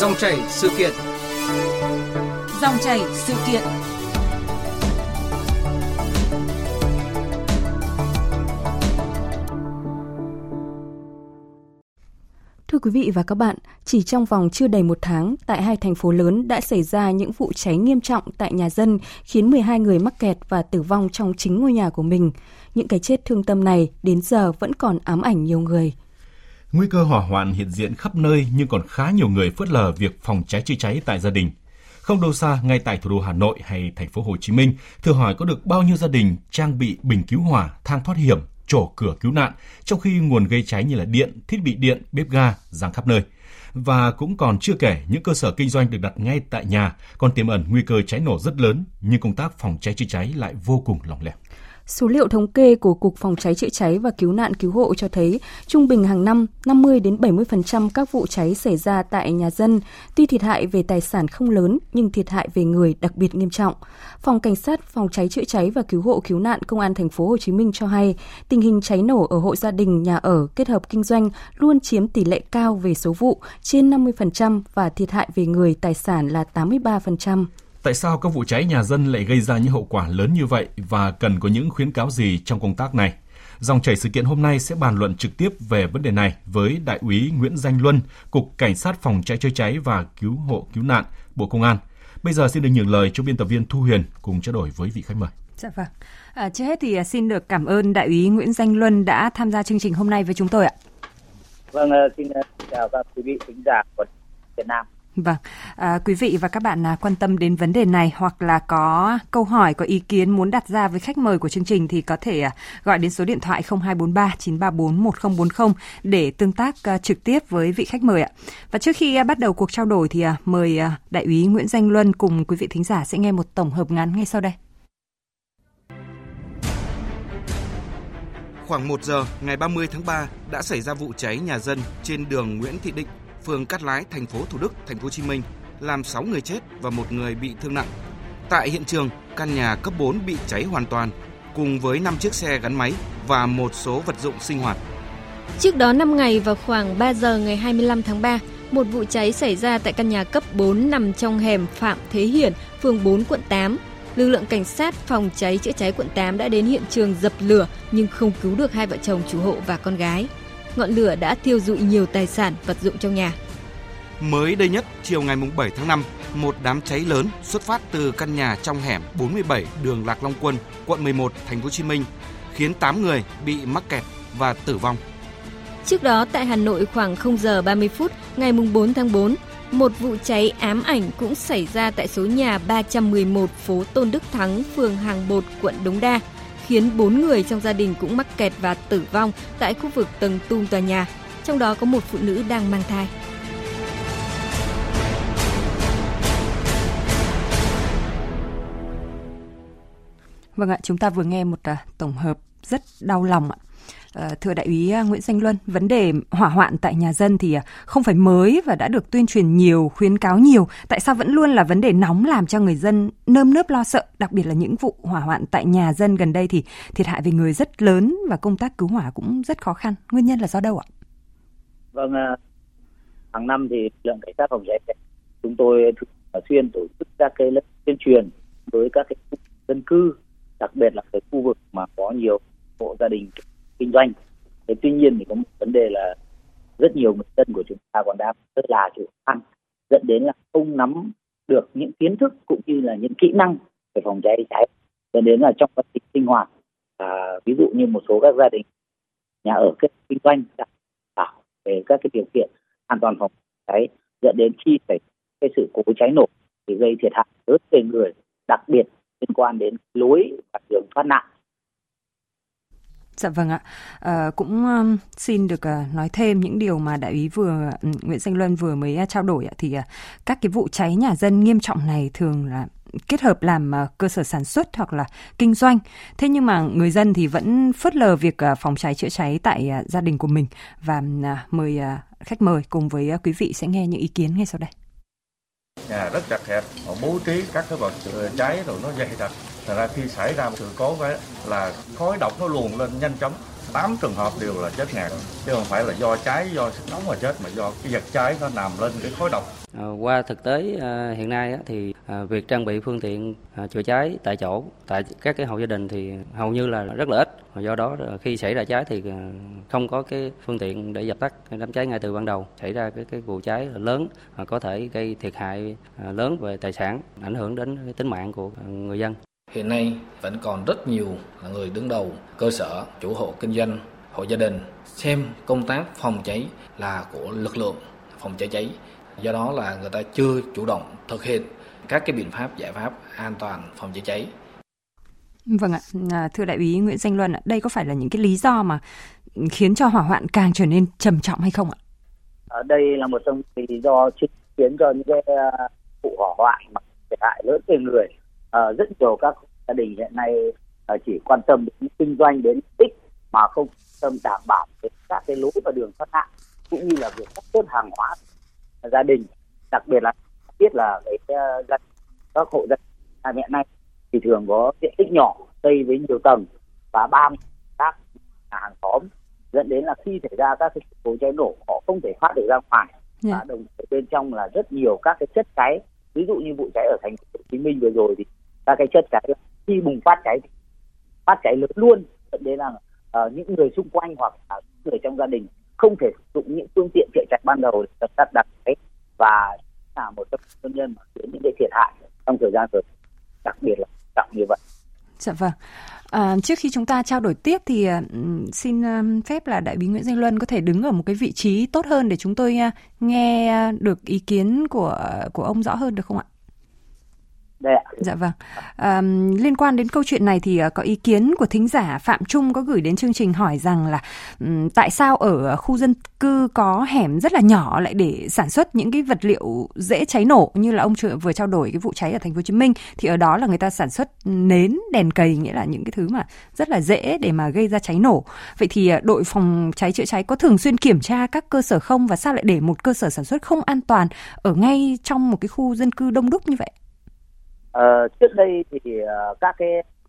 Dòng chảy sự kiện. Dòng chảy sự kiện. Thưa quý vị và các bạn, chỉ trong vòng chưa đầy một tháng, tại hai thành phố lớn đã xảy ra những vụ cháy nghiêm trọng tại nhà dân, khiến 12 người mắc kẹt và tử vong trong chính ngôi nhà của mình. Những cái chết thương tâm này đến giờ vẫn còn ám ảnh nhiều người. Nguy cơ hỏa hoạn hiện diện khắp nơi nhưng còn khá nhiều người phớt lờ việc phòng cháy chữa cháy tại gia đình. Không đâu xa, ngay tại thủ đô Hà Nội hay thành phố Hồ Chí Minh, thử hỏi có được bao nhiêu gia đình trang bị bình cứu hỏa, thang thoát hiểm, trổ cửa cứu nạn, trong khi nguồn gây cháy như là điện, thiết bị điện, bếp ga giang khắp nơi. Và cũng còn chưa kể những cơ sở kinh doanh được đặt ngay tại nhà còn tiềm ẩn nguy cơ cháy nổ rất lớn, nhưng công tác phòng cháy chữa cháy lại vô cùng lỏng lẻo. Số liệu thống kê của Cục Phòng cháy chữa cháy và Cứu nạn Cứu hộ cho thấy trung bình hàng năm 50 đến 70% các vụ cháy xảy ra tại nhà dân. Tuy thiệt hại về tài sản không lớn nhưng thiệt hại về người đặc biệt nghiêm trọng. Phòng Cảnh sát Phòng cháy chữa cháy và Cứu hộ Cứu nạn Công an thành phố Hồ Chí Minh cho hay, tình hình cháy nổ ở hộ gia đình, nhà ở kết hợp kinh doanh luôn chiếm tỷ lệ cao về số vụ, trên 50% và thiệt hại về người tài sản là 83%. Tại sao các vụ cháy nhà dân lại gây ra những hậu quả lớn như vậy và cần có những khuyến cáo gì trong công tác này? Dòng chảy sự kiện hôm nay sẽ bàn luận trực tiếp về vấn đề này với Đại úy Nguyễn Danh Luân, Cục Cảnh sát Phòng cháy chữa cháy và Cứu hộ Cứu nạn, Bộ Công an. Bây giờ xin được nhường lời cho biên tập viên Thu Huyền cùng trao đổi với vị khách mời. Dạ vâng. À, trước hết thì xin được cảm ơn Đại úy Nguyễn Danh Luân đã tham gia chương trình hôm nay với chúng tôi ạ. Vâng, xin chào các quý vị khán giả của Việt Nam. Vâng, à, quý vị và các bạn à, quan tâm đến vấn đề này hoặc là có câu hỏi, có ý kiến muốn đặt ra với khách mời của chương trình thì có thể à, gọi đến số điện thoại 0243 934 1040 để tương tác à, trực tiếp với vị khách mời ạ. Và trước khi à, bắt đầu cuộc trao đổi thì à, mời à, đại úy Nguyễn Danh Luân cùng quý vị thính giả sẽ nghe một tổng hợp ngắn ngay sau đây. Khoảng 1 giờ ngày 30 tháng 3 đã xảy ra vụ cháy nhà dân trên đường Nguyễn Thị Định, phường Cát Lái, thành phố Thủ Đức, thành phố Hồ Chí Minh, làm 6 người chết và một người bị thương nặng. Tại hiện trường, căn nhà cấp 4 bị cháy hoàn toàn, cùng với 5 chiếc xe gắn máy và một số vật dụng sinh hoạt. Trước đó 5 ngày vào khoảng 3 giờ ngày 25 tháng 3, một vụ cháy xảy ra tại căn nhà cấp 4 nằm trong hẻm Phạm Thế Hiển, phường 4, quận 8. Lực lượng cảnh sát phòng cháy chữa cháy quận 8 đã đến hiện trường dập lửa nhưng không cứu được hai vợ chồng chủ hộ và con gái. Ngọn lửa đã thiêu dụi nhiều tài sản, vật dụng trong nhà. Mới đây nhất, chiều ngày 7 tháng 5, một đám cháy lớn xuất phát từ căn nhà trong hẻm 47 đường Lạc Long Quân, quận 11, thành phố Hồ Chí Minh, khiến 8 người bị mắc kẹt và tử vong. Trước đó tại Hà Nội khoảng 0 giờ 30 phút ngày 4 tháng 4, một vụ cháy ám ảnh cũng xảy ra tại số nhà 311 phố Tôn Đức Thắng, phường Hàng Bột, quận Đống Đa, khiến 4 người trong gia đình cũng mắc kẹt và tử vong tại khu vực tầng tung tòa nhà, trong đó có một phụ nữ đang mang thai. Vâng ạ, chúng ta vừa nghe một uh, tổng hợp rất đau lòng ạ. Ờ, thưa đại úy ờ, Nguyễn Danh Luân, vấn đề hỏa hoạn tại nhà dân thì ờ, không phải mới và đã được tuyên truyền nhiều, khuyến cáo nhiều. Tại sao vẫn luôn là vấn đề nóng làm cho người dân nơm nớp lo sợ, đặc biệt là những vụ hỏa hoạn tại nhà dân gần đây thì thiệt hại về người rất lớn và công tác cứu hỏa cũng rất khó khăn. Nguyên nhân là do đâu ạ? Vâng, à, hàng năm thì lượng cảnh sát phòng cháy chúng tôi thường xuyên tổ chức các cái lớp tuyên truyền với các cái dân cư đặc biệt là cái khu vực mà có nhiều hộ gia đình kinh doanh. Thế tuy nhiên thì có một vấn đề là rất nhiều người dân của chúng ta còn đang rất là chủ quan dẫn đến là không nắm được những kiến thức cũng như là những kỹ năng về phòng cháy cháy dẫn đến là trong quá trình sinh hoạt à, ví dụ như một số các gia đình nhà ở kết kinh doanh đảm bảo về các cái điều kiện an toàn phòng cháy dẫn đến khi xảy cái sự cố cháy nổ thì gây thiệt hại lớn về người đặc biệt liên quan đến lối và đường thoát nạn. Dạ vâng ạ. À, cũng um, xin được uh, nói thêm những điều mà đại úy vừa Nguyễn Danh Luân vừa mới uh, trao đổi ạ. Thì uh, các cái vụ cháy nhà dân nghiêm trọng này thường là kết hợp làm uh, cơ sở sản xuất hoặc là kinh doanh. Thế nhưng mà người dân thì vẫn phớt lờ việc uh, phòng cháy chữa cháy tại uh, gia đình của mình và à, mời khách mời cùng với quý vị sẽ nghe những ý kiến ngay sau đây nhà rất chặt hẹp họ bố trí các cái vật cháy rồi nó dày đặc Thật ra khi xảy ra một sự cố vậy là khói độc nó luồn lên nhanh chóng. 8 trường hợp đều là chết ngạt, chứ không phải là do cháy, do sức nóng mà chết, mà do cái vật cháy nó nằm lên cái khói độc. À, qua thực tế à, hiện nay thì à, việc trang bị phương tiện chữa cháy tại chỗ, tại các cái hộ gia đình thì hầu như là rất là ít. Do đó khi xảy ra cháy thì không có cái phương tiện để dập tắt, đám cháy ngay từ ban đầu. Xảy ra cái cái vụ cháy lớn có thể gây thiệt hại lớn về tài sản, ảnh hưởng đến cái tính mạng của người dân hiện nay vẫn còn rất nhiều là người đứng đầu cơ sở chủ hộ kinh doanh hộ gia đình xem công tác phòng cháy là của lực lượng phòng cháy cháy do đó là người ta chưa chủ động thực hiện các cái biện pháp giải pháp an toàn phòng cháy cháy Vâng ạ, à, thưa đại úy Nguyễn Danh Luân, đây có phải là những cái lý do mà khiến cho hỏa hoạn càng trở nên trầm trọng hay không ạ? Ở đây là một trong những lý do khiến cho những cái à, vụ hỏa hoạn mà thiệt hại lớn về người. À, rất nhiều các gia đình hiện nay à, chỉ quan tâm đến kinh doanh đến ích mà không tâm đảm bảo đến các cái lối và đường thoát nạn cũng như là việc sắp xếp hàng hóa gia đình đặc biệt là biết là cái uh, các hộ gia đình mẹ này thì thường có diện tích nhỏ xây với nhiều tầng và ba các hàng xóm dẫn đến là khi xảy ra các sự cố cháy nổ họ không thể thoát được ra ngoài yeah. Dạ. và đồng thời bên trong là rất nhiều các cái chất cháy ví dụ như vụ cháy ở thành phố Hồ Chí Minh vừa rồi thì các cái chất cháy khi bùng phát cháy phát cháy lớn luôn dẫn đến là uh, những người xung quanh hoặc là người trong gia đình không thể sử dụng những phương tiện chữa cháy ban đầu để tắt đặt cháy và là một trong nguyên nhân mà khiến những cái thiệt hại trong thời gian vừa đặc biệt là trọng như vậy. Dạ vâng. À, trước khi chúng ta trao đổi tiếp thì uh, xin uh, phép là đại úy Nguyễn Danh Luân có thể đứng ở một cái vị trí tốt hơn để chúng tôi uh, nghe được ý kiến của của ông rõ hơn được không ạ? Đây ạ. Dạ vâng. À, liên quan đến câu chuyện này thì ờ, có ý kiến của thính giả Phạm Trung có gửi đến chương trình hỏi rằng là um, tại sao ở khu dân cư có hẻm rất là nhỏ lại để sản xuất những cái vật liệu dễ cháy nổ như là ông vừa trao đổi cái vụ cháy ở thành phố Hồ Chí Minh thì ở đó là người ta sản xuất nến, đèn cầy nghĩa là những cái thứ mà rất là dễ để mà gây ra cháy nổ. Vậy thì ờ, đội phòng cháy chữa cháy có thường xuyên kiểm tra các cơ sở không và sao lại để một cơ sở sản xuất không an toàn ở ngay trong một cái khu dân cư đông đúc như vậy? Uh, trước đây thì uh, các cái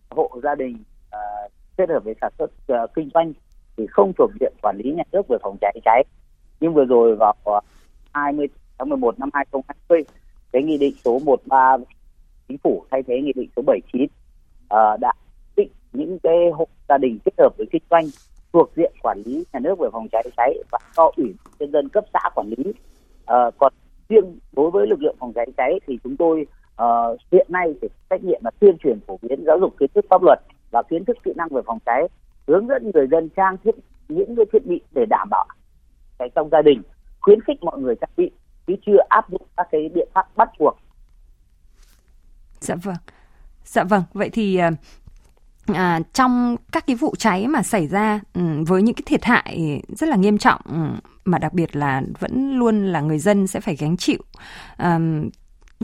hộ gia đình uh, kết hợp với sản xuất uh, kinh doanh thì không thuộc diện quản lý nhà nước về phòng cháy cháy. Nhưng vừa rồi vào uh, 20 tháng 11 năm 2020 cái nghị định số 13 chính phủ thay thế nghị định số 79 uh, đã định những cái hộ gia đình kết hợp với kinh doanh thuộc diện quản lý nhà nước về phòng cháy cháy và do ủy nhân dân cấp xã quản lý. Uh, còn riêng đối với lực lượng phòng cháy cháy thì chúng tôi uh, hiện nay thì trách nhiệm là tuyên truyền phổ biến giáo dục kiến thức pháp luật và kiến thức kỹ năng về phòng cháy hướng dẫn người dân trang thiết những cái thiết bị để đảm bảo cái trong gia đình khuyến khích mọi người trang bị chứ chưa áp dụng các cái biện pháp bắt buộc. Dạ vâng. Dạ vâng. Vậy thì ờ, à, trong các cái vụ cháy mà xảy ra ừ, với những cái thiệt hại rất là nghiêm trọng ừ, mà đặc biệt là vẫn luôn là người dân sẽ phải gánh chịu à,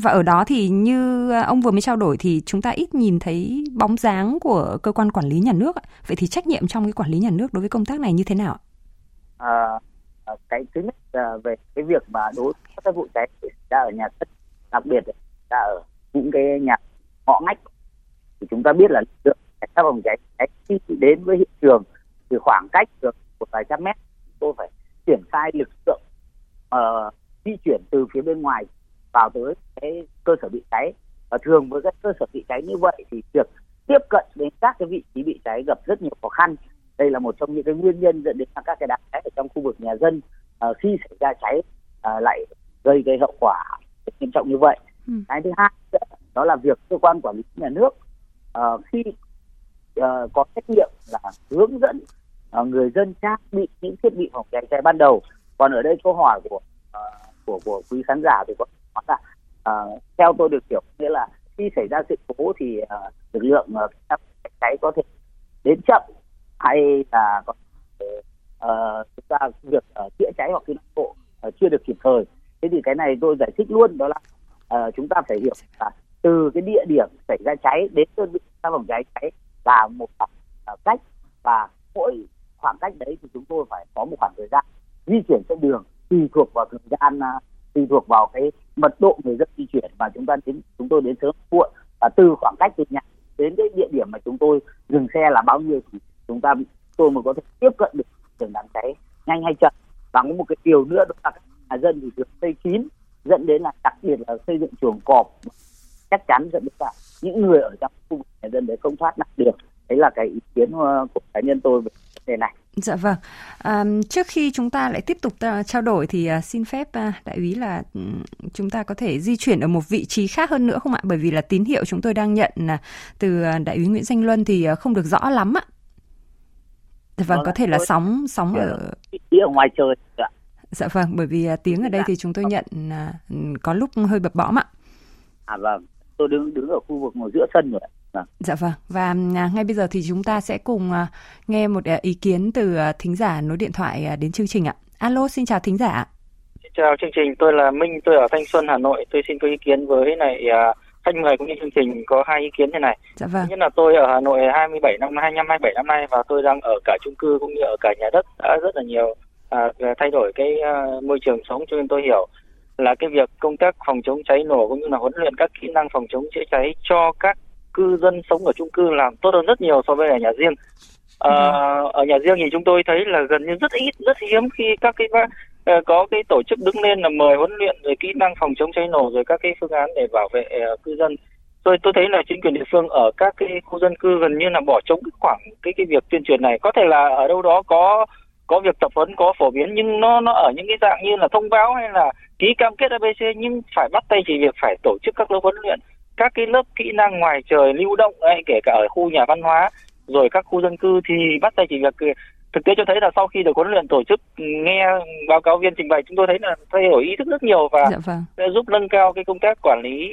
và ở đó thì như à, ông vừa mới trao đổi thì chúng ta ít nhìn thấy bóng dáng của cơ quan quản lý nhà nước. Vậy thì trách nhiệm trong cái quản lý nhà nước đối với công tác này như thế nào? À, à, cái thứ nhất là về cái việc mà đối với các vụ cháy ra ở nhà thất, đặc biệt là ở những cái nhà ngõ ngách thì chúng ta biết là lực lượng cảnh sát phòng cháy cháy khi đến với hiện trường thì khoảng cách được một vài trăm mét tôi phải triển khai lực lượng uh, di chuyển từ phía bên ngoài vào tới cái cơ sở bị cháy. Và thường với các cơ sở bị cháy như vậy thì việc tiếp cận đến các cái vị trí bị cháy gặp rất nhiều khó khăn. Đây là một trong những cái nguyên nhân dẫn đến các cái đám cháy ở trong khu vực nhà dân uh, khi xảy ra cháy uh, lại gây gây hậu quả nghiêm trọng như vậy. Ừ. cái thứ hai đó là việc cơ quan quản lý nhà nước uh, khi uh, có trách nhiệm là hướng dẫn uh, người dân trang bị những thiết bị phòng cháy cháy ban đầu. Còn ở đây câu hỏi của uh, của của quý khán giả thì có là uh, theo tôi được hiểu nghĩa là khi xảy ra sự cố thì uh, lực lượng uh, cháy có thể đến chậm hay là có thể, uh, chúng ta việc uh, chữa cháy hoặc cứu nạn hộ uh, chưa được kịp thời. Thế thì cái này tôi giải thích luôn đó là uh, chúng ta phải hiểu là từ cái địa điểm xảy ra cháy đến đơn vị phòng cháy cháy là một khoảng cách và mỗi khoảng cách đấy thì chúng tôi phải có một khoảng thời gian di chuyển trên đường tùy thuộc vào thời gian tùy thuộc vào cái mật độ người dân di chuyển và chúng ta đến, chúng tôi đến sớm muộn. Và từ khoảng cách từ nhà đến cái địa điểm mà chúng tôi dừng xe là bao nhiêu thì chúng ta, tôi mới có thể tiếp cận được trường đám cháy nhanh hay chậm. Và có một cái điều nữa đó là nhà dân thì được xây kín, dẫn đến là đặc biệt là xây dựng chuồng cọp. Chắc chắn dẫn đến là những người ở trong khu vực nhà dân đấy không thoát nạn được. Đấy là cái ý kiến ờ, của cá nhân tôi về vấn đề này. Dạ vâng. À, trước khi chúng ta lại tiếp tục uh, trao đổi thì uh, xin phép uh, đại úy là um, chúng ta có thể di chuyển ở một vị trí khác hơn nữa không ạ? Bởi vì là tín hiệu chúng tôi đang nhận từ đại úy Nguyễn Danh Luân thì không được rõ lắm ạ. Dạ vâng, vâng có thể là sóng sóng ở ở ngoài trời ạ. Dạ vâng, bởi vì tiếng ở đây thì chúng tôi nhận uh, có lúc hơi bập bõm ạ. À vâng, tôi đứng đứng ở khu vực ngồi giữa sân rồi. Vâng. Dạ vâng. Và à, ngay bây giờ thì chúng ta sẽ cùng à, nghe một à, ý kiến từ thính giả nối điện thoại đến chương trình ạ. Alo, xin chào thính giả. Xin chào chương trình, tôi là Minh, tôi ở Thanh Xuân, Hà Nội. Tôi xin có ý kiến với này khách mời cũng như chương trình có hai ý kiến thế này. Dạ vâng. nhất là tôi ở Hà Nội 27 năm, 25, 27 năm nay và tôi đang ở cả chung cư cũng như ở cả nhà đất đã rất là nhiều à, thay đổi cái môi trường sống cho nên tôi hiểu là cái việc công tác phòng chống cháy nổ cũng như là huấn luyện các kỹ năng phòng chống chữa cháy cho các cư dân sống ở chung cư làm tốt hơn rất nhiều so với ở nhà riêng. À, ở nhà riêng thì chúng tôi thấy là gần như rất ít rất hiếm khi các cái uh, có cái tổ chức đứng lên là mời huấn luyện rồi kỹ năng phòng chống cháy nổ rồi các cái phương án để bảo vệ uh, cư dân. Tôi tôi thấy là chính quyền địa phương ở các cái khu dân cư gần như là bỏ trống cái khoảng cái cái việc tuyên truyền này. Có thể là ở đâu đó có có việc tập huấn có phổ biến nhưng nó nó ở những cái dạng như là thông báo hay là ký cam kết ABC nhưng phải bắt tay chỉ việc phải tổ chức các lớp huấn luyện các cái lớp kỹ năng ngoài trời lưu động ấy, kể cả ở khu nhà văn hóa rồi các khu dân cư thì bắt tay chỉ việc thực tế cho thấy là sau khi được huấn luyện tổ chức nghe báo cáo viên trình bày chúng tôi thấy là thay đổi ý thức rất nhiều và dạ vâng. sẽ giúp nâng cao cái công tác quản lý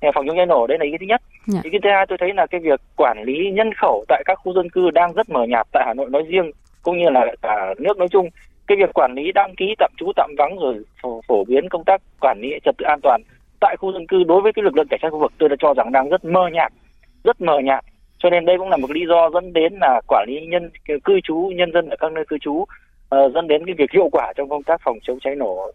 à, phòng chống cháy nổ đây là ý thứ nhất dạ. ý thứ hai tôi thấy là cái việc quản lý nhân khẩu tại các khu dân cư đang rất mờ nhạt tại hà nội nói riêng cũng như là cả nước nói chung cái việc quản lý đăng ký tạm trú tạm vắng rồi phổ, phổ biến công tác quản lý trật tự an toàn tại khu dân cư đối với cái lực lượng cảnh sát khu vực tôi đã cho rằng đang rất mơ nhạt rất mờ nhạt. Cho nên đây cũng là một lý do dẫn đến là quản lý nhân cư trú nhân dân ở các nơi cư trú uh, dẫn đến cái việc hiệu quả trong công tác phòng chống cháy nổ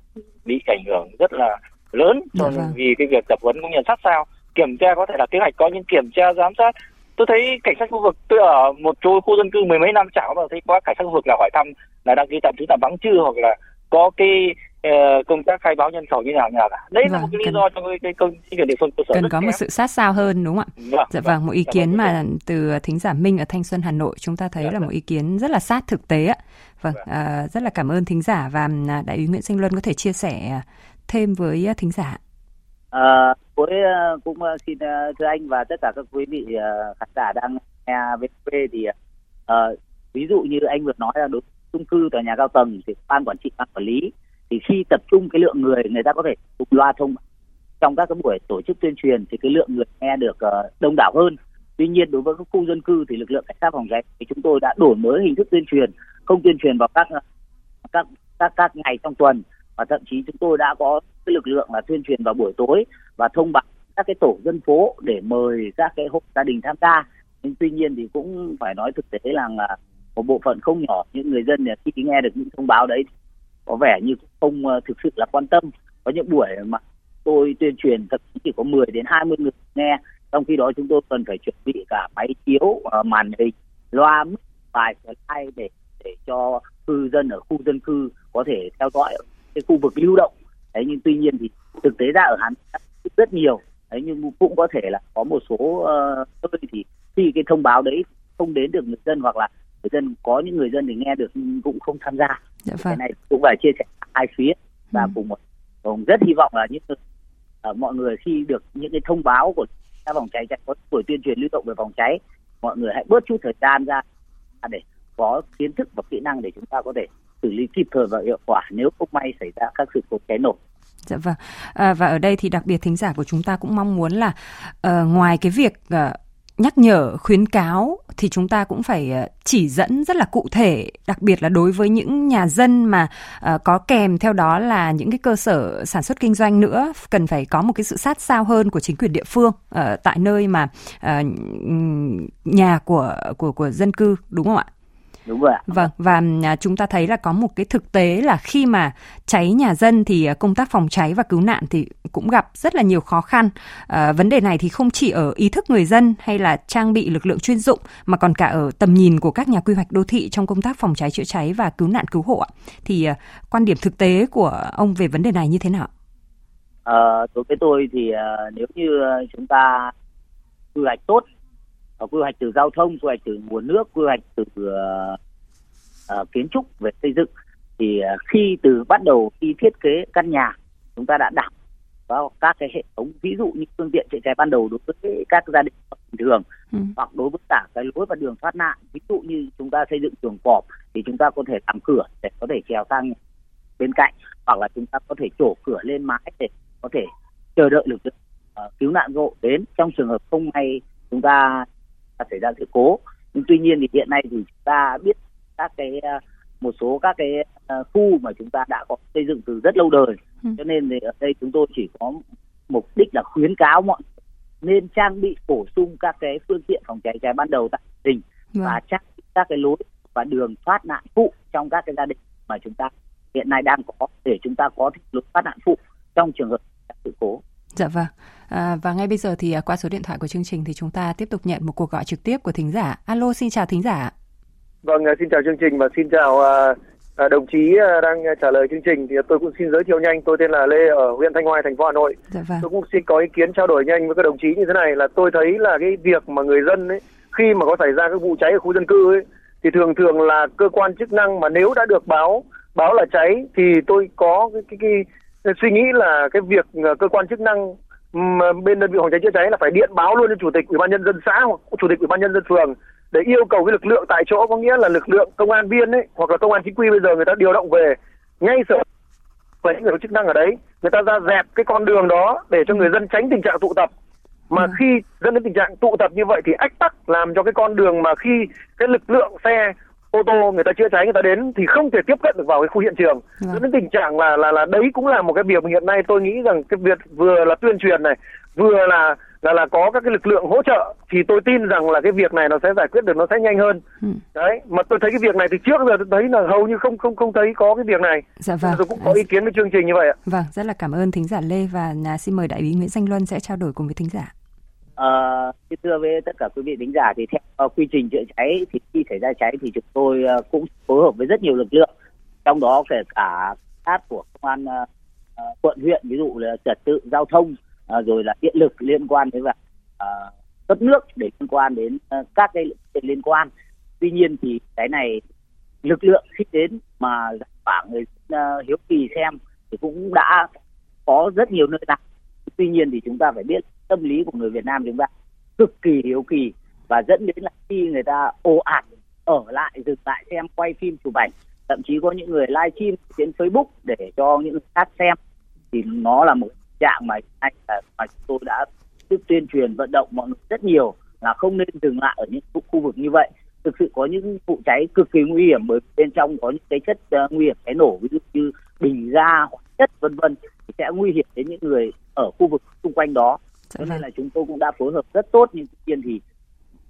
bị ảnh hưởng rất là lớn. Cho dạ vâng. vì cái việc tập huấn cũng như sát sao kiểm tra có thể là kế hoạch có những kiểm tra giám sát. Tôi thấy cảnh sát khu vực tôi ở một chỗ khu dân cư mười mấy năm chả bao thấy có cảnh sát khu vực là hỏi thăm là đăng ký tạm trú tạm vắng chưa hoặc là có cái công tác khai báo nhân khẩu như nào nào cả. Đấy vâng, là một cái lý cần, do trong cái, cái công chính quyền địa phương cơ sở cần có kém. một sự sát sao hơn đúng không ạ? Vâng, dạ vâng, vâng một ý kiến mà từ thính giả Minh ở Thanh Xuân Hà Nội chúng ta thấy dạ, là một ý kiến rất là sát thực tế ạ. Vâng uh, rất là cảm ơn thính giả và à, đại úy Nguyễn Sinh Luân có thể chia sẻ thêm với thính giả À, với cũng xin thưa anh và tất cả các quý vị khán giả đang nghe VTV thì uh, ví dụ như anh vừa nói là đối chung cư tòa nhà cao tầng thì ban quản trị ban quản lý thì khi tập trung cái lượng người người ta có thể cùng loa thông. Trong các cái buổi tổ chức tuyên truyền thì cái lượng người nghe được ờ, đông đảo hơn. Tuy nhiên đối với các khu dân cư thì lực lượng cảnh sát phòng cháy thì chúng tôi đã đổi mới hình thức tuyên truyền, không tuyên truyền vào các ờ, các các các ngày trong tuần. Và thậm chí chúng tôi đã có cái lực lượng là tuyên truyền vào buổi tối và thông báo các cái tổ dân phố để mời các cái hộ gia đình tham gia. Nhưng tuy nhiên thì cũng phải nói thực tế là một bộ phận không nhỏ những người dân khi nghe được những thông báo đấy có vẻ như không ờ, thực sự là quan tâm. Có những buổi mà tôi tuyên truyền thậm chí chỉ có 10 đến 20 người nghe trong khi đó chúng tôi cần phải chuẩn bị cả máy chiếu ờ, màn hình loa bài slide để để cho cư dân ở khu dân cư có thể theo dõi cái khu vực lưu động. Đấy nhưng tuy nhiên thì thực tế ra ở Hàn rất nhiều. Đấy nhưng cũng có thể là có một số uh, nơi thì khi cái thông báo đấy không đến được người dân hoặc là người dân có những người dân thì nghe được nhưng cũng không tham gia dạ vâng. cái này cũng phải chia sẻ hai phía và ừ. cùng một cùng rất hy vọng là những uh, mọi người khi được những cái thông báo của các phòng cháy cháy có buổi tuyên truyền lưu động về phòng cháy mọi người hãy bớt chút thời gian ra để có kiến thức và kỹ năng để chúng ta có thể xử lý kịp thời và hiệu quả nếu không may xảy ra các sự cố cháy nổ Dạ vâng. À, và ở đây thì đặc biệt thính giả của chúng ta cũng mong muốn là uh, ngoài cái việc uh, nhắc nhở, khuyến cáo thì chúng ta cũng phải ờ, chỉ dẫn rất là cụ thể, đặc biệt là đối với những nhà dân mà ờ, có kèm theo đó là những cái cơ sở sản xuất kinh doanh nữa, cần phải có một cái sự sát sao hơn của chính quyền địa phương ờ, tại nơi mà nhà của của của dân cư, đúng không ạ? Đúng rồi ạ. Vâng và à, chúng ta thấy là có một cái thực tế là khi mà cháy nhà dân thì à, công tác phòng cháy và cứu nạn thì cũng gặp rất là nhiều khó khăn. À, vấn đề này thì không chỉ ở ý thức người dân hay là trang bị lực lượng chuyên dụng mà còn cả ở tầm nhìn của các nhà quy hoạch đô thị trong công tác phòng cháy chữa cháy và cứu nạn cứu hộ. Thì à, quan điểm thực tế của ông về vấn đề này như thế nào? À, đối với tôi thì uh, nếu như chúng ta quy hoạch tốt quy hoạch từ giao thông quy hoạch từ nguồn nước quy hoạch từ uh, uh, kiến trúc về xây dựng thì uh, khi từ bắt đầu khi thiết kế căn nhà chúng ta đã đặt vào các cái hệ thống ví dụ như phương tiện chữa cháy ban đầu đối với các gia đình bình thường ừ. hoặc đối với cả cái lối và đường thoát nạn ví dụ như chúng ta xây dựng chuồng cọp thì chúng ta có thể làm cửa để có thể trèo sang bên cạnh hoặc là chúng ta có thể trổ cửa lên mái để có thể chờ đợi lực lượng uh, cứu nạn hộ đến trong trường hợp không may chúng ta xảy ra sự cố nhưng tuy nhiên thì hiện nay thì chúng ta biết các cái ờ, một số các cái ờ, khu mà chúng ta đã có xây dựng từ rất lâu đời ừ. cho nên thì ở đây chúng tôi chỉ có mục đích là khuyến cáo mọi nên trang bị bổ sung các cái phương tiện phòng cháy cháy ban đầu tại đình vâng. và chắc các cái lối và đường thoát nạn phụ trong các cái gia đình mà chúng ta hiện nay đang có để chúng ta có lối thoát nạn phụ trong trường hợp sự cố. Dạ vâng. À, và ngay bây giờ thì à, qua số điện thoại của chương trình thì chúng ta tiếp tục nhận một cuộc gọi trực tiếp của thính giả. Alo, xin chào thính giả. Vâng, à, xin chào chương trình và xin chào uh, đồng chí đang trả lời chương trình. Thì tôi cũng xin giới thiệu nhanh. Tôi tên là Lê ở huyện Thanh Hoài, thành phố Hà Nội. Dạ vâng. Tôi cũng xin có ý kiến trao đổi nhanh với các đồng chí như thế này là tôi thấy là cái việc mà người dân ấy khi mà có xảy ra cái vụ cháy ở khu dân cư ấy thì thường thường là cơ quan chức năng mà nếu đã được báo báo là cháy thì tôi có cái, cái, cái suy nghĩ là cái việc cơ quan chức năng bên đơn vị phòng cháy chữa cháy là phải điện báo luôn cho chủ tịch ủy ban nhân dân xã hoặc chủ tịch ủy ban nhân dân phường để yêu cầu cái lực lượng tại chỗ có nghĩa là lực lượng công an viên ấy hoặc là công an chính quy bây giờ người ta điều động về ngay sở với những người có chức năng ở đấy người ta ra dẹp cái con đường đó để cho người dân tránh tình trạng tụ tập mà ừ. khi dẫn đến tình trạng tụ tập như vậy thì ách tắc làm cho cái con đường mà khi cái lực lượng xe ô tô người ta chữa cháy người ta đến thì không thể tiếp cận được vào cái khu hiện trường. Vâng. dẫn đến tình trạng là là là đấy cũng là một cái việc mà hiện nay tôi nghĩ rằng cái việc vừa là tuyên truyền này vừa là là là có các cái lực lượng hỗ trợ thì tôi tin rằng là cái việc này nó sẽ giải quyết được nó sẽ nhanh hơn. Ừ. đấy mà tôi thấy cái việc này từ trước giờ tôi thấy là hầu như không không không thấy có cái việc này. Dạ vâng. Tôi cũng có ý kiến với chương trình như vậy ạ. Vâng rất là cảm ơn thính giả lê và xin mời đại úy nguyễn danh luân sẽ trao đổi cùng với thính giả À, thưa với tất cả quý vị thính giả thì theo uh, quy trình chữa cháy thì khi xảy ra cháy thì chúng tôi uh, cũng phối hợp với rất nhiều lực lượng. Trong đó kể cả sát của công an uh, quận huyện ví dụ là trật tự giao thông uh, rồi là điện lực liên quan đến và uh, cấp nước để liên quan đến uh, các cái liên quan. Tuy nhiên thì cái này lực lượng khi đến mà khoảng người uh, hiếu kỳ xem thì cũng đã có rất nhiều nơi nào. Tuy nhiên thì chúng ta phải biết tâm lý của người Việt Nam chúng ta cực kỳ hiếu kỳ và dẫn đến là khi người ta ồ ạt ở lại dừng lại xem quay phim chụp ảnh. Thậm chí có những người live stream trên Facebook để cho những người khác xem. Thì nó là một trạng mà anh mà chúng tôi đã tiếp tuyên truyền vận động mọi người rất nhiều là không nên dừng lại ở những khu vực như vậy. Thực sự có những vụ cháy cực kỳ nguy hiểm bởi bên trong có những cái chất uh, nguy hiểm cháy nổ ví dụ như bình ga chất vân vân thì sẽ nguy hiểm đến những người ở khu vực xung quanh đó cho nên vâng. là chúng tôi cũng đã phối hợp rất tốt nhưng tuy nhiên thì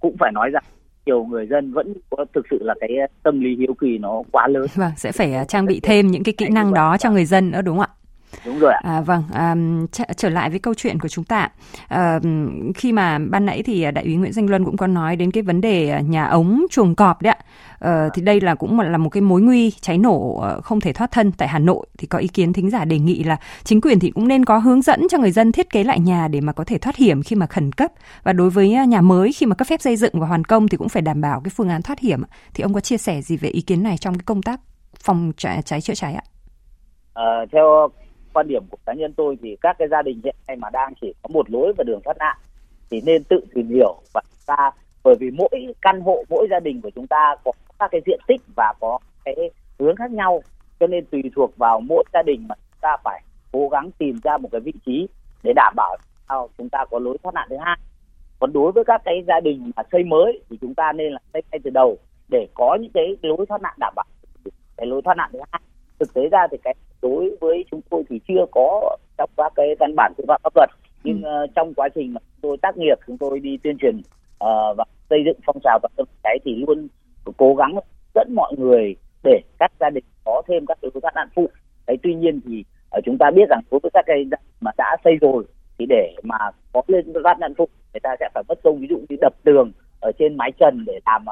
cũng phải nói rằng nhiều người dân vẫn có thực sự là cái tâm lý hiếu kỳ nó quá lớn. Vâng, sẽ phải à, trang bị thêm những cái kỹ năng đó cho người dân nữa đúng không ạ? Đúng rồi ạ. À, vâng, à, trở lại với câu chuyện của chúng ta. À, khi mà ban nãy thì đại úy Nguyễn Danh Luân cũng có nói đến cái vấn đề nhà ống chuồng cọp đấy ạ. À, thì đây là cũng là một cái mối nguy cháy nổ ờ, không thể thoát thân tại Hà Nội thì có ý kiến thính giả đề nghị là chính quyền thì cũng nên có hướng dẫn cho người dân thiết kế lại nhà để mà có thể thoát hiểm khi mà khẩn cấp và đối với nhà mới khi mà cấp phép xây dựng và hoàn công thì cũng phải đảm bảo cái phương án thoát hiểm. Thì ông có chia sẻ gì về ý kiến này trong cái công tác phòng cháy, cháy chữa cháy ạ? À, theo quan điểm của cá nhân tôi thì các cái gia đình hiện nay mà đang chỉ có một lối và đường thoát nạn thì nên tự tìm hiểu và ta, bởi vì mỗi căn hộ, mỗi gia đình của chúng ta có các cái diện tích và có cái hướng khác nhau, cho nên tùy thuộc vào mỗi gia đình mà chúng ta phải cố gắng tìm ra một cái vị trí để đảm bảo sao chúng ta có lối thoát nạn thứ hai. Còn đối với các cái gia đình mà xây mới thì chúng ta nên là xây ngay từ đầu để có những cái lối thoát nạn đảm bảo. Cái lối thoát nạn thứ hai thực tế ra thì cái đối với chúng tôi thì chưa có trong các cái văn bản quy phạm pháp luật. Nhưng ừ. uh, trong quá trình mà chúng tôi tác nghiệp chúng tôi đi tuyên truyền uh, và xây dựng phong trào toàn dân cháy thì luôn cố gắng dẫn mọi người để các gia đình có thêm các lối thoát nạn phụ. Đấy tuy nhiên thì uh, chúng ta biết rằng đối với các cây mà đã xây rồi thì để mà có lên thoát nạn phụ người ta sẽ phải mất công ví dụ như đập tường ở trên mái trần để làm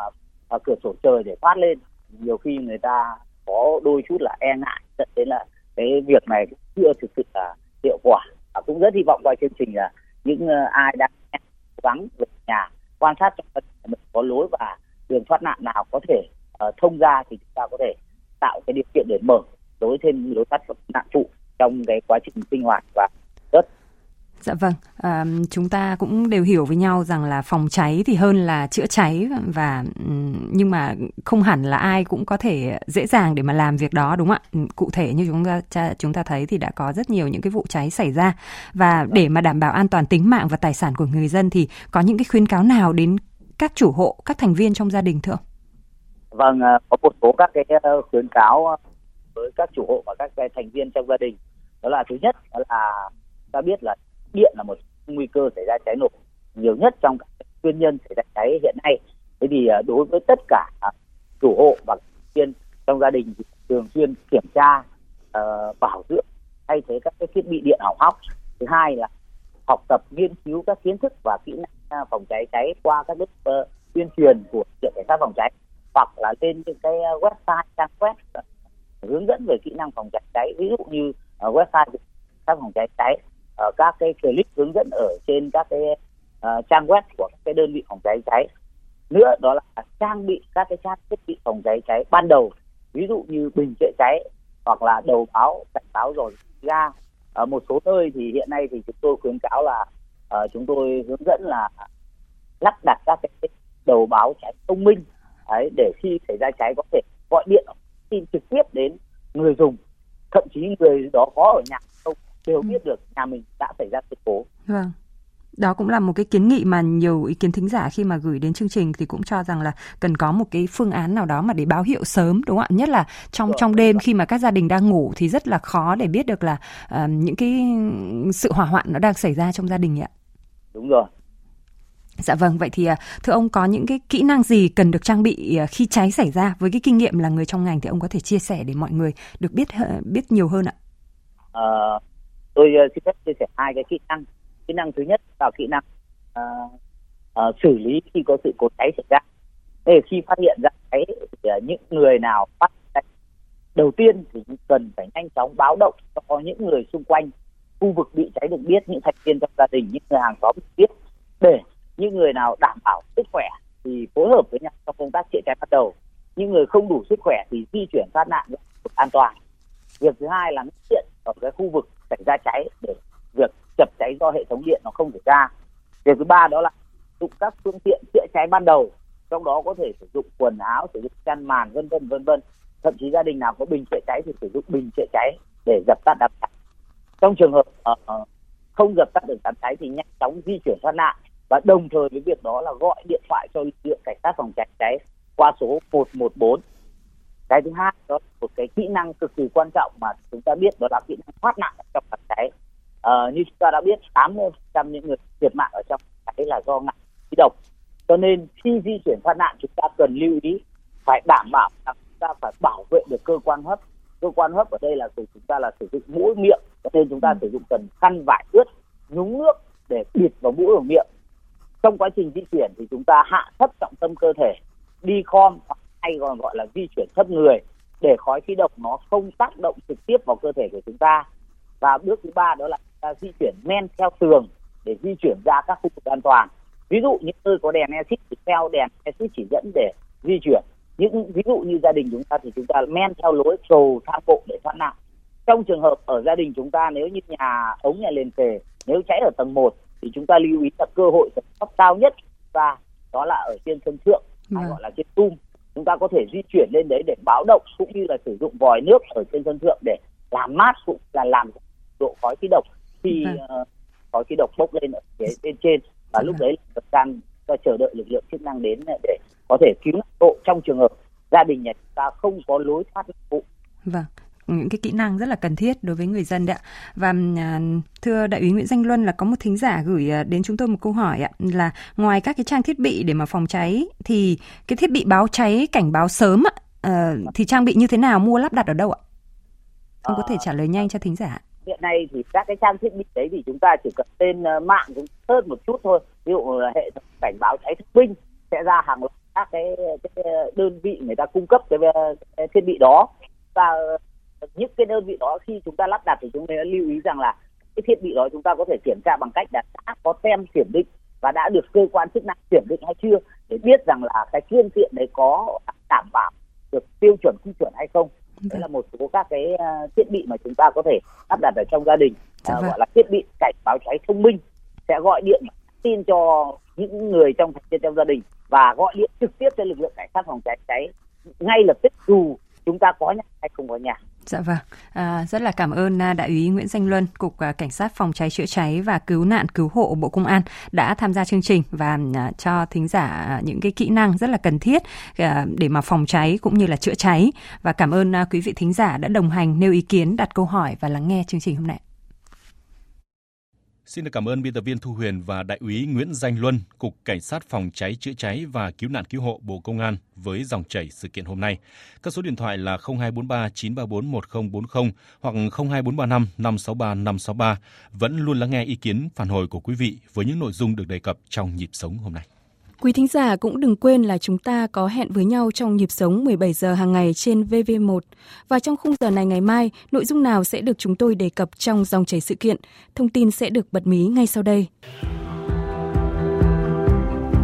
uh, cửa sổ trời để thoát lên. Nhiều khi người ta có đôi chút là e ngại dẫn đến là cái việc này chưa thực sự là hiệu quả. Và cũng rất hy vọng qua chương trình là những ờ, ai đang e cố gắng về nhà quan sát cho mình có lối và đường thoát nạn nào có thể uh, thông ra thì chúng ta có thể tạo cái điều kiện để mở đối thêm lối thoát nạn phụ trong cái quá trình sinh hoạt và Dạ vâng, à, chúng ta cũng đều hiểu với nhau rằng là phòng cháy thì hơn là chữa cháy và nhưng mà không hẳn là ai cũng có thể dễ dàng để mà làm việc đó đúng không ạ? Cụ thể như chúng ta chúng ta thấy thì đã có rất nhiều những cái vụ cháy xảy ra và để mà đảm bảo an toàn tính mạng và tài sản của người dân thì có những cái khuyến cáo nào đến các chủ hộ, các thành viên trong gia đình thưa ông? Vâng, à, có một số các cái ờ, khuyến cáo ờ, với các chủ hộ và các cái thành viên trong gia đình. Đó là thứ nhất đó là ta biết là điện là một nguy cơ xảy ra cháy nổ nhiều nhất trong các nguyên nhân xảy ra cháy hiện nay. Thế thì à, đối với tất cả à, chủ hộ và viên trong gia đình thì thường xuyên kiểm tra uh, bảo dưỡng thay thế các cái thiết bị điện hỏng hóc. Thứ hai là học tập nghiên cứu các kiến thức và kỹ năng à, phòng cháy cháy qua các lớp uh, tuyên truyền của lực cảnh sát phòng cháy hoặc là lên những cái website trang web hướng dẫn về kỹ năng phòng cháy cháy ví dụ như uh, website các phòng cháy cháy uh, các cái clip hướng dẫn ở trên các cái uh, trang web của các cái đơn vị phòng cháy cháy. Nữa đó là trang bị các cái trang thiết bị phòng cháy cháy ban đầu ví dụ như bình chữa cháy hoặc là đầu báo cảnh báo rồi ra. Ở một số nơi thì hiện nay thì chúng tôi khuyến cáo là uh, chúng tôi hướng dẫn là lắp đặt các cái đầu báo cháy thông minh. Ấy để khi xảy ra cháy có thể gọi điện tin trực tiếp đến người dùng. Thậm chí người đó có ở nhà không đều biết được nhà mình đã xảy ra sự cố. Vâng. Đó cũng là một cái kiến nghị mà nhiều ý kiến thính giả khi mà gửi đến chương trình thì cũng cho rằng là cần có một cái phương án nào đó mà để báo hiệu sớm đúng không ạ? Nhất là trong trong đêm khi mà các gia đình đang ngủ thì rất là khó để biết được là uh, những cái sự hỏa hoạn nó đang xảy ra trong gia đình ạ. Đúng rồi. Dạ vâng, vậy thì à, thưa ông có những cái kỹ năng gì cần được trang bị à, khi cháy xảy ra với cái kinh nghiệm là người trong ngành thì ông có thể chia sẻ để mọi người được biết biết nhiều hơn ạ? À, tôi uh, xin phép chia sẻ hai cái kỹ năng. Kỹ năng thứ nhất là kỹ năng uh, uh, xử lý khi có sự cố cháy xảy ra. Để khi phát hiện ra cháy thì uh, những người nào phát cháy đầu tiên thì cần phải nhanh chóng báo động cho những người xung quanh khu vực bị cháy được biết những thành viên trong gia đình những người hàng xóm biết để những người nào đảm bảo sức khỏe thì phối hợp với nhau trong công tác chữa cháy bắt đầu những người không đủ sức khỏe thì di chuyển thoát nạn an toàn việc thứ hai là hiện ở cái khu vực xảy ra cháy để việc chập cháy do hệ thống điện nó không xảy ra. Việc thứ ba đó là dụng các phương tiện chữa cháy ban đầu trong đó có thể sử dụng quần áo sử dụng chăn màn vân vân vân vân. Thậm chí gia đình nào có bình chữa cháy thì sử dụng bình chữa cháy để dập tắt đám cháy. Trong trường hợp uh, không dập tắt được đám cháy thì nhanh chóng di chuyển thoát nạn. Và đồng thời với việc đó là gọi điện thoại cho lực lượng cảnh sát phòng cháy cháy qua số 114 cái thứ hai đó là một cái kỹ năng cực kỳ quan trọng mà chúng ta biết đó là kỹ năng thoát nạn trong đám cháy. À, như chúng ta đã biết 80 trăm những người thiệt mạng ở trong cháy là do ngạt khí độc. Cho nên khi di chuyển thoát nạn chúng ta cần lưu ý phải đảm bảo là chúng ta phải bảo vệ được cơ quan hấp. Cơ quan hấp ở đây là của chúng ta là sử dụng mũi miệng cho nên chúng ta ừ. sử dụng cần khăn vải ướt nhúng nước để bịt vào mũi và miệng. Trong quá trình di chuyển thì chúng ta hạ thấp trọng tâm cơ thể đi khom hay còn gọi là di chuyển thấp người để khói khí độc nó không tác động trực tiếp vào cơ thể của chúng ta. Và bước thứ ba đó là ta di chuyển men theo tường để di chuyển ra các khu vực an toàn. Ví dụ những nơi có đèn exit thì theo đèn exit chỉ dẫn để di chuyển. Những ví dụ như gia đình chúng ta thì chúng ta men theo lối cầu thang bộ để thoát nạn. Trong trường hợp ở gia đình chúng ta nếu như nhà ống nhà liền kề nếu cháy ở tầng 1 thì chúng ta lưu ý là cơ hội tầm thấp cao nhất. Và đó là ở trên sân thượng hay vâng. gọi là trên tum chúng ta có thể di chuyển lên đấy để báo động cũng như là sử dụng vòi nước ở trên sân thượng để làm mát cũng là làm độ khói khí độc khi uh, khói khí độc bốc lên ở phía bên trên và lúc vâng. đấy là đang chờ đợi lực lượng chức năng đến để có thể cứu hộ trong trường hợp gia đình nhà chúng ta không có lối thoát phụ. Vâng những cái kỹ năng rất là cần thiết đối với người dân đấy ạ. Và à, thưa đại úy Nguyễn Danh Luân là có một thính giả gửi à, đến chúng tôi một câu hỏi ạ là ngoài các cái trang thiết bị để mà phòng cháy thì cái thiết bị báo cháy cảnh báo sớm ạ uh, thì trang bị như thế nào, mua lắp đặt ở đâu ạ? Ông có thể trả lời nhanh cho thính giả. Hiện nay thì các cái trang thiết bị đấy thì chúng ta chỉ cần lên mạng cũng hơn một chút thôi. Ví dụ là hệ thống cảnh báo cháy thông minh sẽ ra hàng loạt các cái, cái đơn vị người ta cung cấp cái, cái thiết bị đó và những cái đơn vị đó khi chúng ta lắp đặt thì chúng ta lưu ý rằng là cái thiết bị đó chúng ta có thể kiểm tra bằng cách là đã có tem kiểm định và đã được cơ quan chức năng kiểm định hay chưa để biết rằng là cái phương tiện đấy có đảm bảo được tiêu chuẩn quy chuẩn hay không. Đấy vâng. là một số các cái uh, thiết bị mà chúng ta có thể lắp đặt ở trong gia đình. Dạ uh, gọi là thiết bị cảnh báo cháy thông minh sẽ gọi điện tin cho những người trong trong gia đình và gọi điện trực tiếp cho lực lượng cảnh sát phòng cháy cháy ngay lập tức dù chúng ta có nhà hay không có nhà Dạ vâng, à, rất là cảm ơn à, Đại úy Nguyễn Danh Luân, Cục à, Cảnh sát Phòng cháy chữa cháy và Cứu nạn Cứu hộ Bộ Công an đã tham gia chương trình và à, cho thính giả những cái kỹ năng rất là cần thiết để mà phòng cháy cũng như là chữa cháy. Và cảm ơn quý vị thính giả đã đồng hành nêu ý kiến, đặt câu hỏi và lắng nghe chương trình hôm nay. Xin được cảm ơn biên tập viên Thu Huyền và Đại úy Nguyễn Danh Luân, Cục Cảnh sát Phòng cháy chữa cháy và Cứu nạn Cứu hộ Bộ Công an với dòng chảy sự kiện hôm nay. Các số điện thoại là 0243 934 1040 hoặc 02435 563 563 vẫn luôn lắng nghe ý kiến phản hồi của quý vị với những nội dung được đề cập trong nhịp sống hôm nay. Quý thính giả cũng đừng quên là chúng ta có hẹn với nhau trong nhịp sống 17 giờ hàng ngày trên VV1. Và trong khung giờ này ngày mai, nội dung nào sẽ được chúng tôi đề cập trong dòng chảy sự kiện? Thông tin sẽ được bật mí ngay sau đây.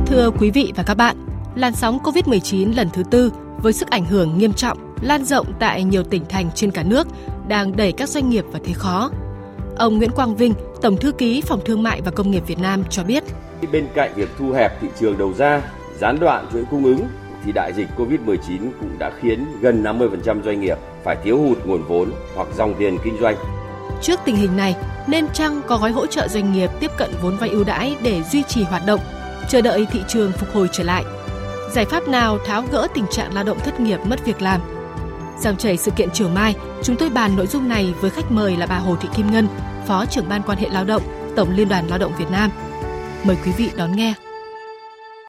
Thưa quý vị và các bạn, làn sóng COVID-19 lần thứ tư với sức ảnh hưởng nghiêm trọng, lan rộng tại nhiều tỉnh thành trên cả nước đang đẩy các doanh nghiệp vào thế khó. Ông Nguyễn Quang Vinh, Tổng thư ký Phòng Thương mại và Công nghiệp Việt Nam cho biết – Bên cạnh việc thu hẹp thị trường đầu ra, gián đoạn chuỗi cung ứng thì đại dịch Covid-19 cũng đã khiến gần 50% doanh nghiệp phải thiếu hụt nguồn vốn hoặc dòng tiền kinh doanh. Trước tình hình này, nên chăng có gói hỗ trợ doanh nghiệp tiếp cận vốn vay ưu đãi để duy trì hoạt động, chờ đợi thị trường phục hồi trở lại? Giải pháp nào tháo gỡ tình trạng lao động thất nghiệp mất việc làm? Dòng chảy sự kiện chiều mai, chúng tôi bàn nội dung này với khách mời là bà Hồ Thị Kim Ngân, Phó trưởng ban quan hệ lao động, Tổng Liên đoàn Lao động Việt Nam – Mời quý vị đón nghe.